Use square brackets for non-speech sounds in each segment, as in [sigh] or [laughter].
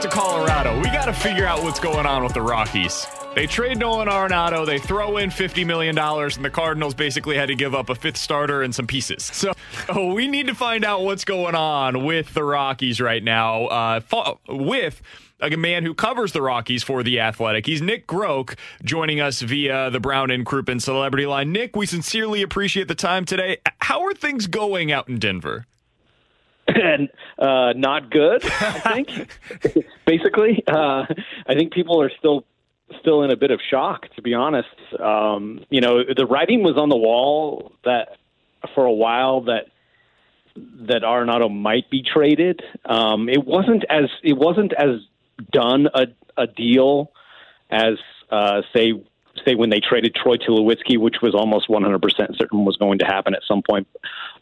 Out to Colorado. We got to figure out what's going on with the Rockies. They trade Nolan Arenado, they throw in $50 million, and the Cardinals basically had to give up a fifth starter and some pieces. So [laughs] oh, we need to find out what's going on with the Rockies right now uh, with a man who covers the Rockies for The Athletic. He's Nick Groke joining us via the Brown and Crouppen Celebrity Line. Nick, we sincerely appreciate the time today. How are things going out in Denver? [laughs] and uh, not good. I think [laughs] basically, [laughs] uh, I think people are still still in a bit of shock. To be honest, um, you know, the writing was on the wall that for a while that that Arenado might be traded. Um, it wasn't as it wasn't as done a, a deal as uh, say say when they traded Troy Tulowitzki, which was almost 100% certain was going to happen at some point.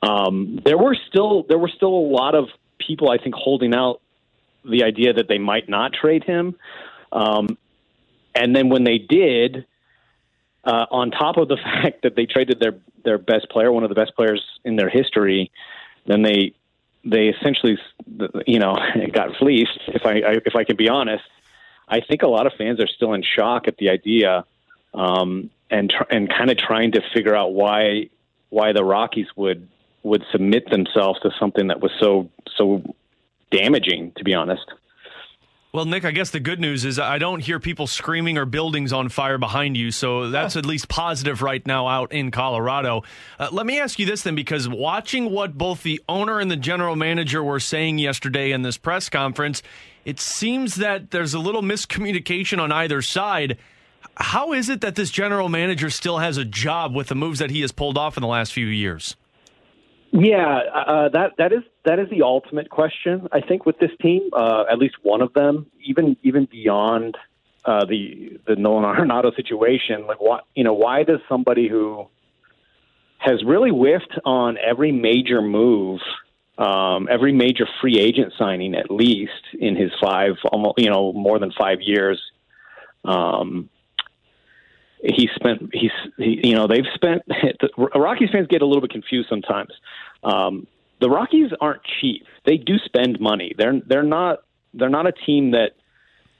Um, there were still there were still a lot of people I think holding out the idea that they might not trade him. Um, and then when they did, uh, on top of the [laughs] fact that they traded their their best player, one of the best players in their history, then they they essentially, you know, [laughs] got fleeced. If I, I if I can be honest, I think a lot of fans are still in shock at the idea, um, and tr- and kind of trying to figure out why why the Rockies would would submit themselves to something that was so so damaging. To be honest. Well, Nick, I guess the good news is I don't hear people screaming or buildings on fire behind you, so that's at least positive right now out in Colorado. Uh, let me ask you this then, because watching what both the owner and the general manager were saying yesterday in this press conference, it seems that there's a little miscommunication on either side. How is it that this general manager still has a job with the moves that he has pulled off in the last few years? Yeah, uh, that that is that is the ultimate question. I think with this team, uh, at least one of them, even even beyond uh, the the Nolan [laughs] Arenado situation, like what you know, why does somebody who has really whiffed on every major move, um, every major free agent signing, at least in his five, almost you know, more than five years. Um, he spent he's he, you know they've spent [laughs] the Rockies fans get a little bit confused sometimes. Um, the Rockies aren't cheap. They do spend money. They're they're not they're not a team that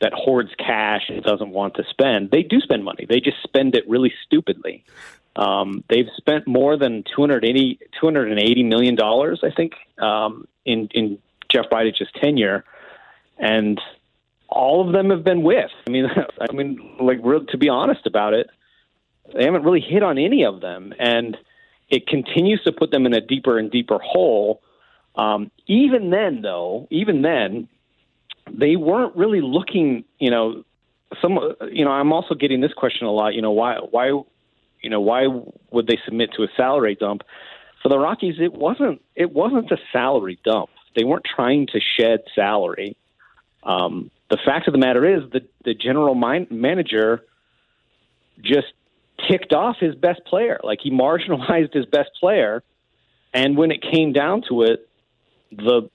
that hoards cash and doesn't want to spend. They do spend money. They just spend it really stupidly. Um, they've spent more than 280, 280 million dollars, I think, um, in in Jeff Bridich's tenure, and all of them have been whiffs. I mean, [laughs] I mean, like real, to be honest about it, they haven't really hit on any of them, and it continues to put them in a deeper and deeper hole. Um, even then, though, even then, they weren't really looking. You know, some. You know, I'm also getting this question a lot. You know, why, why, you know, why would they submit to a salary dump? For the Rockies, it wasn't. It wasn't a salary dump. They weren't trying to shed salary. Um, the fact of the matter is that the general mind, manager just ticked off his best player. Like he marginalized his best player, and when it came down to it, the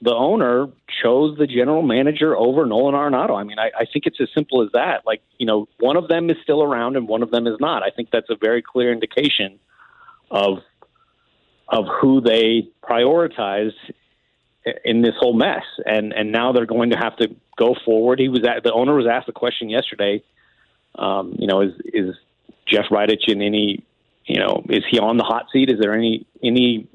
the owner chose the general manager over Nolan Arenado. I mean, I, I think it's as simple as that. Like you know, one of them is still around and one of them is not. I think that's a very clear indication of of who they prioritize in this whole mess. And and now they're going to have to go forward. He was at, the owner was asked the question yesterday. Um, you know, is is Jeff Bridich in any? You know, is he on the hot seat? Is there any any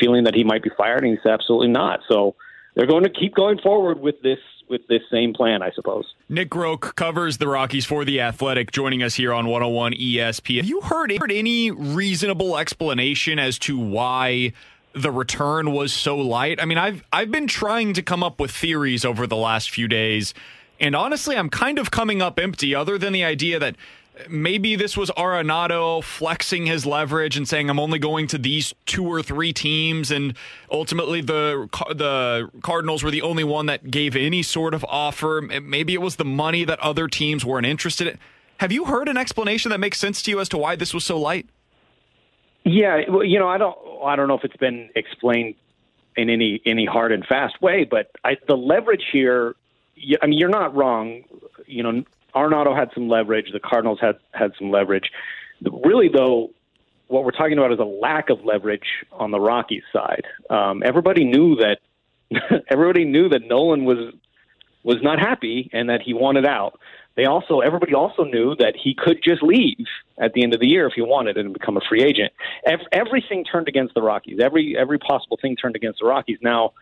feeling that he might be fired, and he said absolutely not. So they're going to keep going forward with this with this same plan, I suppose. Nick Groke covers the Rockies for the Athletic, joining us here on 101 ESPN. Have you heard, heard any reasonable explanation as to why? The return was so light. I mean, I've I've been trying to come up with theories over the last few days, and honestly, I'm kind of coming up empty. Other than the idea that maybe this was Arenado flexing his leverage and saying I'm only going to these two or three teams, and ultimately the the Cardinals were the only one that gave any sort of offer. Maybe it was the money that other teams weren't interested in. Have you heard an explanation that makes sense to you as to why this was so light? Yeah, well, you know, I don't, I don't know if it's been explained in any any hard and fast way, but I, the leverage here. I mean, you're not wrong. You know, Arenado had some leverage. The Cardinals had had some leverage. Really, though, what we're talking about is a lack of leverage on the Rockies side. Um, everybody knew that. [laughs] everybody knew that Nolan was was not happy and that he wanted out. They also everybody also knew that he could just leave at the end of the year if he wanted and become a free agent. Everything turned against the Rockies. Every every possible thing turned against the Rockies. Now,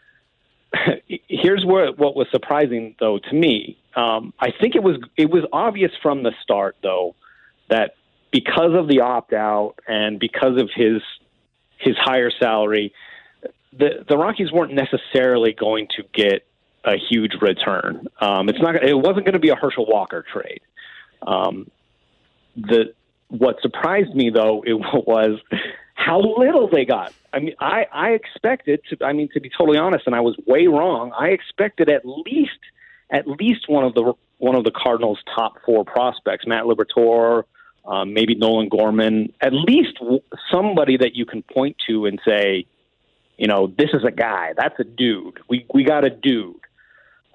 [laughs] here's what was surprising though to me. Um, I think it was it was obvious from the start though that because of the opt out and because of his his higher salary, the the Rockies weren't necessarily going to get a huge return. Um, it's not. It wasn't going to be a Herschel Walker trade. Um, the what surprised me though [laughs] it was how little they got. I mean, I I expected to. I mean, to be totally honest, and I was way wrong. I expected at least at least one of the one of the Cardinals' top four prospects, Matt Liberatore, um, maybe Nolan Gorman, at least somebody that you can point to and say, you know, this is a guy. That's a dude. We we got a dude.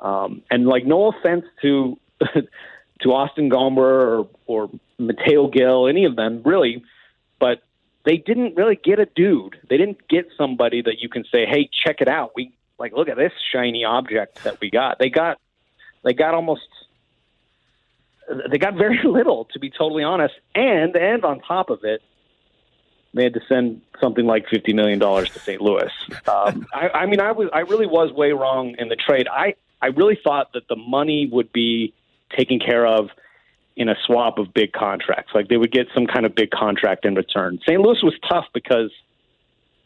Um, and like, no offense to [laughs] to Austin Gomber or or Mateo Gil, any of them really, but they didn't really get a dude. They didn't get somebody that you can say, "Hey, check it out. We like look at this shiny object that we got." They got they got almost they got very [laughs] little to be totally honest. And and on top of it, they had to send something like fifty million dollars to St. Louis. Um, [laughs] I, I mean, I was I really was way wrong in the trade. I I really thought that the money would be taken care of in a swap of big contracts. Like they would get some kind of big contract in return. St. Louis was tough because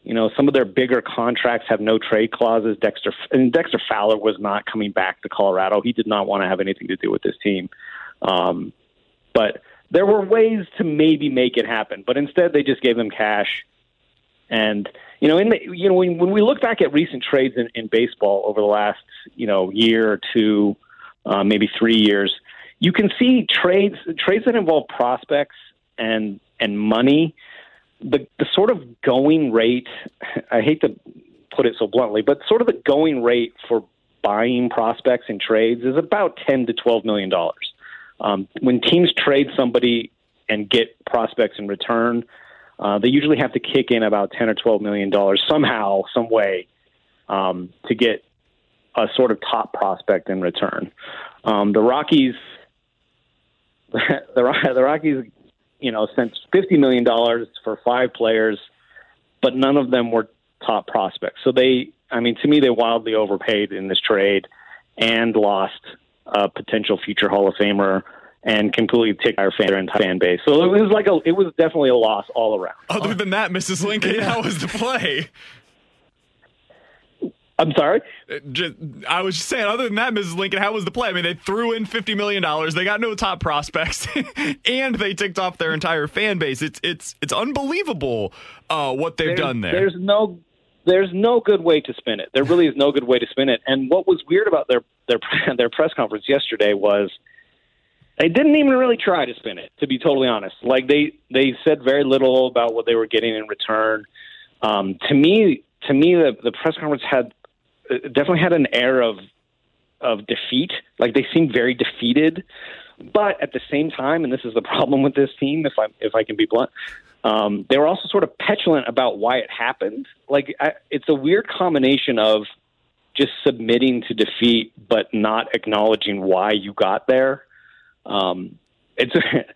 you know some of their bigger contracts have no trade clauses. Dexter and Dexter Fowler was not coming back to Colorado. He did not want to have anything to do with this team. Um, but there were ways to maybe make it happen, but instead they just gave them cash and you know, in the, you know, when, when we look back at recent trades in, in baseball over the last you know year or two, uh, maybe three years, you can see trades trades that involve prospects and and money. The the sort of going rate, [laughs] I hate to put it so bluntly, but sort of the going rate for buying prospects in trades is about ten to twelve million dollars. Um, when teams trade somebody and get prospects in return, uh, they usually have to kick in about ten or twelve million dollars somehow, some way, um, to get a sort of top prospect in return. Um, the Rockies, [laughs] the, the Rockies, you know, sent fifty million dollars for five players, but none of them were top prospects. So they, I mean, to me, they wildly overpaid in this trade and lost a potential future Hall of Famer and completely take our fan, entire fan base. So it was like a, it was definitely a loss all around. Other than that, Mrs. Lincoln, how was the play? I'm sorry. Uh, just, I was just saying. Other than that, Mrs. Lincoln, how was the play? I mean, they threw in fifty million dollars. They got no top prospects, [laughs] and they ticked off their entire fan base. It's it's it's unbelievable uh, what they've there's, done there. There's no there's no good way to spin it. There really is no good way to spin it. And what was weird about their their [laughs] their press conference yesterday was they didn't even really try to spin it, to be totally honest. Like they they said very little about what they were getting in return. Um, to me, to me, the, the press conference had uh, definitely had an air of of defeat. Like they seemed very defeated, but at the same time, and this is the [laughs] problem with this team, if I if I can be blunt, um, they were also sort of petulant about why it happened. Like I, it's a weird combination of just submitting to defeat, but not acknowledging why you got there. Um, it's [laughs]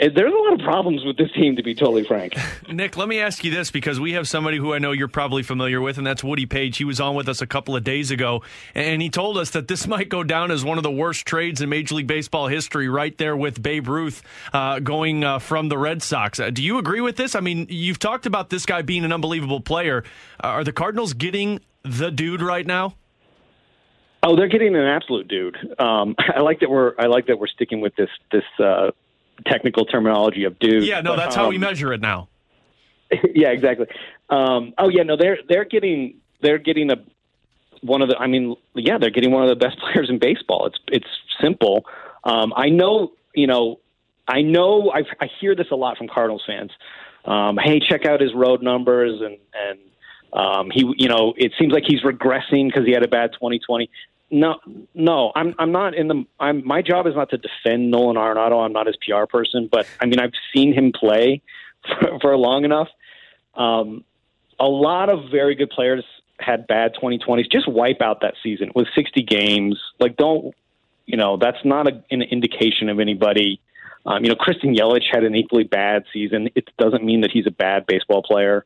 there's a lot of problems with this team, to be totally frank. [laughs] Nick, let me ask you this because we have somebody who I know you're probably familiar with, and that's Woody Paige. He was on with us a couple of days ago, and he told us that this [laughs] might go down as one of the worst trades in Major League Baseball history, right there with Babe Ruth uh, going uh, from the Red Sox. Uh, do you agree with this? I mean, you've talked about this guy being an unbelievable player. Uh, are the Cardinals getting the dude right now? Oh, they're getting an absolute dude. Um, [laughs] I like that we're I like that we're sticking with this this uh, technical terminology of dude. Yeah, no, but, that's um, how we measure it now. [laughs] yeah, exactly. Um, oh yeah, no, they're they're getting they're getting a one of the. I mean, yeah, they're getting one of the best [laughs] players in baseball. It's it's simple. Um, I know, you know, I know. I, I hear this a lot from Cardinals fans. Um, hey, check out his road numbers, and and um, he, you know, it seems like he's regressing because he had a bad 2020 no, no, I'm I'm not in the. I'm my job is not to defend Nolan Arenado. I'm not his PR person, but I mean I've seen him play [laughs] for, for long enough. Um, a lot of very good players had bad 2020s. Just wipe out that season with 60 games. Like don't, you know, that's not a, an indication of anybody. Um, you know, Christian Yelich had an equally bad season. It doesn't mean that he's a bad baseball player.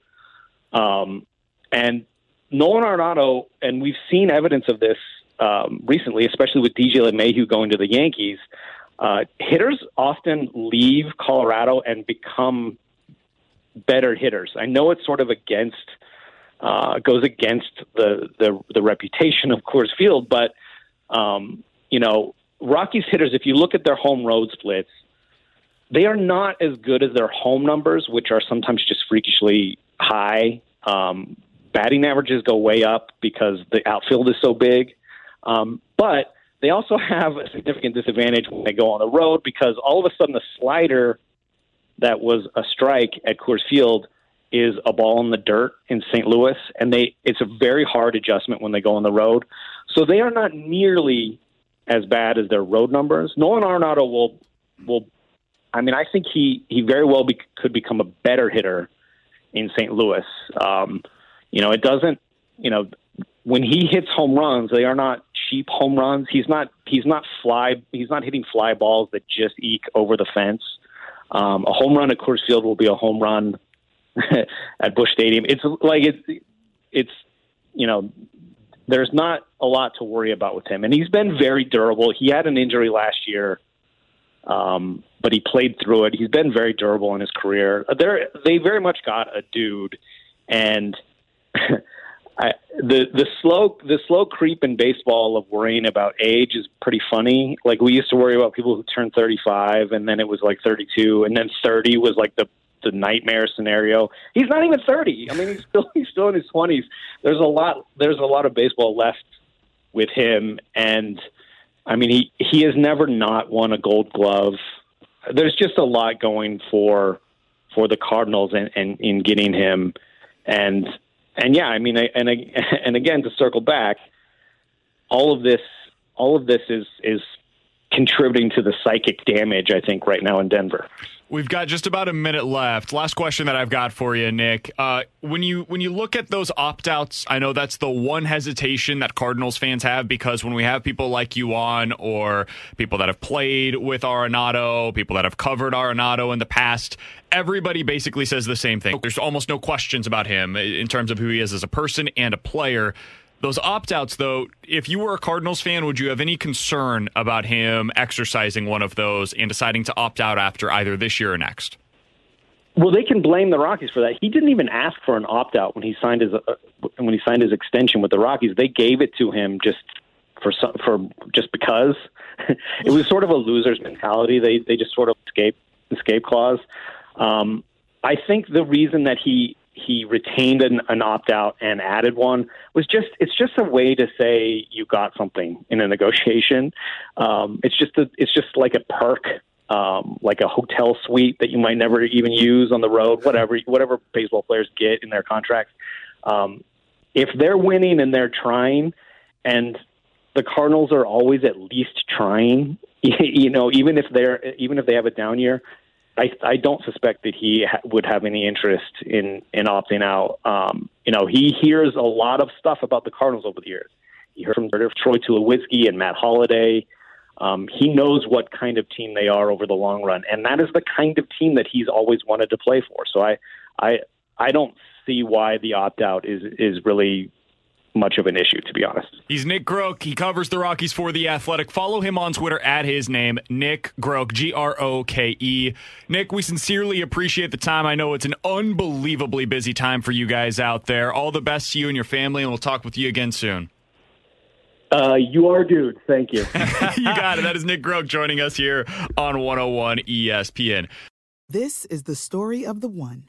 Um, and Nolan Arenado, and we've seen evidence of this um, recently, especially with DJ LeMahieu going to the Yankees, uh, hitters often leave Colorado and become better hitters. I know it's sort of against uh, goes against the, the the reputation of Coors Field, but um, you know Rockies hitters. If you look at their home road splits, they are not as good as their home numbers, which are sometimes just freakishly high. Um, batting averages go way up because the outfield is so big. Um, but they also have a significant disadvantage when they go on the road because all of a sudden the slider that was a strike at Coors Field is a ball in the dirt in St. Louis, and they it's a very hard adjustment when they go on the road. So they are not nearly as bad as their road numbers. Nolan Arenado will will. I mean, I think he he very well be, could become a better hitter in St. Louis. Um, you know, it doesn't. You know, when he hits home runs, they are not cheap home runs. He's not he's not fly he's not hitting fly balls that just eke over the fence. Um, a home run at Coors Field will be a home run [laughs] at Busch Stadium. It's like it's it's you know there's not a lot to worry about with him, and he's been very durable. He had an injury last year, um, but he played through it. He's been very durable in his career. They they very much got a dude, and [coughs] The the slow the slow creep in baseball of worrying about age is pretty funny. Like we used to worry about people who turned 35 and then it was like 32 and then 30 was like the the nightmare scenario. He's not even 30. I mean, he's still he's still in his 20s. There's a lot there's a lot of baseball left with him and I mean, he he has never not won a gold glove. There's just a lot going for for the Cardinals and, and in getting him and and yeah, I mean, and [laughs] and again to circle back, all of this, all of this is is contributing to the psychic damage. I think right now in Denver. We've got just about a minute left. Last question that I've got for you, Nick. Uh, when you when you look at those opt outs, I know that's the one hesitation that Cardinals fans have because when we have people like you on, or people that have played with Arenado, people that have covered Arenado in the past, everybody basically says the same thing. There's almost no questions about him in terms of who he is as a person and a player. Those opt outs, though, if you were a Cardinals fan, would you have any concern about him exercising one of those and deciding to opt out after either this year or next? Well, they can blame the Rockies for that. He didn't even ask for an opt out when he signed his uh, when he signed his extension with the Rockies. They gave it to him just for some, for just because. [laughs] it was sort of a loser's mentality. They they just sort of escape escape clause. Um, I think the reason that he he retained an, an opt out and added one was just it's just a way to say you got something in a negotiation. Um, it's just a, it's just like a perk, um, like a hotel suite that you might never even use on the road. Whatever whatever baseball players get in their contracts. Um, if they're winning and they're trying, and the Cardinals are always at least trying, [laughs] you know, even if they're even if they have a down year, I, I don't suspect that he ha- would have any interest in in opting out. Um, you know, he hears a lot of stuff about the Cardinals over the years. He heard from Troy Tulowitzki and Matt Holliday. Um, he knows what kind of team they are over the long run, and that is the kind of team that he's always wanted to play for. So I, I, I don't see why the opt out is is really much of an issue, to be honest. He's Nick Groke. He covers the Rockies for The Athletic. Follow him on Twitter at his name, Nick Groke, G R O K E. Nick, we sincerely appreciate the time. I know it's an unbelievably busy time for you guys out there. All the best to you and your family, and we'll talk with you again soon. Uh, you are dude. Thank you. [laughs] you got it. That is Nick Groke joining us here on 101 ESPN. This is the story of the one.